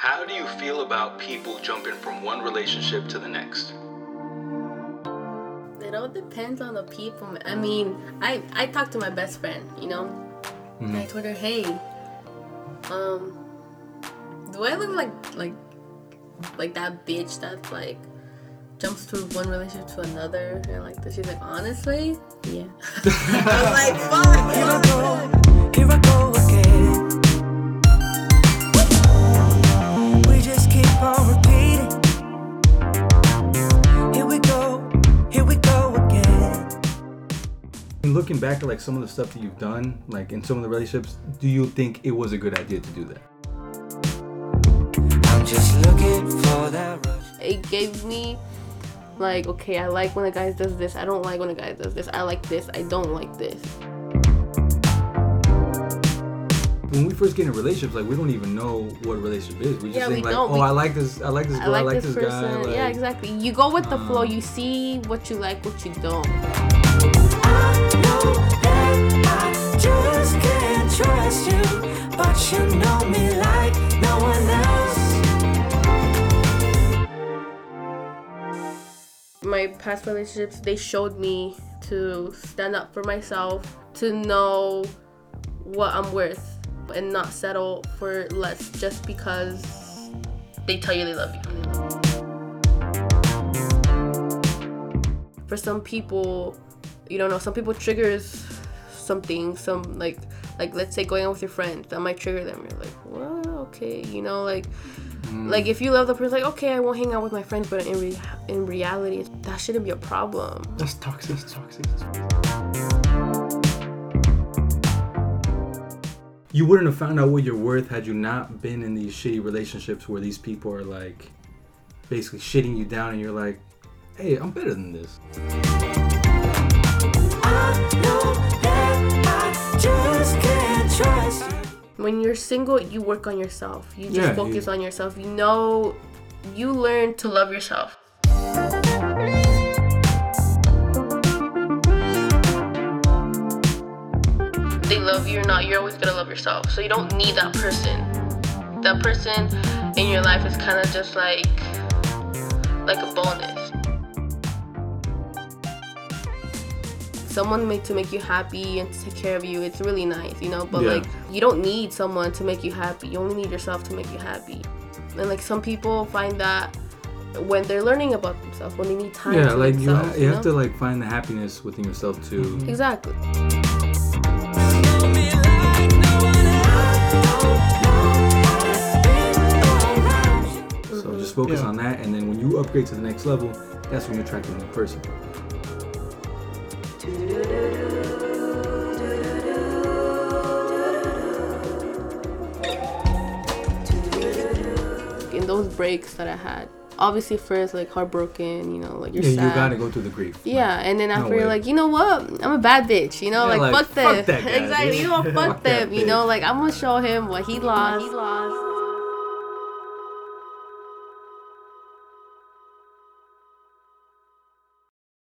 How do you feel about people jumping from one relationship to the next? It all depends on the people. I mean, I I talked to my best friend, you know, and I told her, hey, um, do I look like like like that bitch that's like jumps through one relationship to another and like this? She's like, honestly, yeah. I was like, fuck. Here I go, here I go And looking back at like some of the stuff that you've done, like in some of the relationships, do you think it was a good idea to do that? I'm just looking for that rush. it gave me like okay i like when a guy does this i don't like when a guy does this i like this i don't like this When we first get in relationships, like we don't even know what a relationship is. We just Yeah, think we like, don't. oh, We- I like this, I like this i girl, I like, like, this, this, person guy. Like, yeah exactly you go with the flow um, you see what you like what you don't my past relationships they showed me to stand up for myself to know what i'm worth and not settle for less just because they tell you they love you. For some people you don't know some people triggers something some like like let's say going out with your friends that might trigger them. You're like well okay you know like mm. like if you love the person like okay i won't hang out with my friends but in, re- in reality that shouldn't be a problem That's toxic. That's toxic. You wouldn't have found out what you're worth had you not been in these shitty relationships where these people are like basically shitting you down and you're like, hey, I'm better than this. When you're single you work on yourself. You just Yeah, focus you- on yourself. You know you learn to love yourself. They love you or not you're always gonna love yourself. So you don't need that person. That person in your life is kind of just like like a bonus someone made to make you happy and to take care of you it's really nice you know but Yeah. like you don't need someone to make you happy you only need yourself to make you happy and like some people find that when they're learning about themselves when they need time Yeah, to like you, ha- you, have know? to like find the happiness within yourself too. Mm-hmm. exactly Know me like no one else. So just focus Yeah. on that, and then when you upgrade to the next level, that's when you attract a new person. Those breaks that i had obviously first like heartbroken you know like you're Yeah, sad you gotta go through the grief. Yeah, and then No after you're way. like, you know what? I'm a bad bitch. You know, Yeah, like, like, fuck them. fuck that guy, exactly. You know, fuck Fuck them. You know, like I'm gonna show him what he lost. He lost.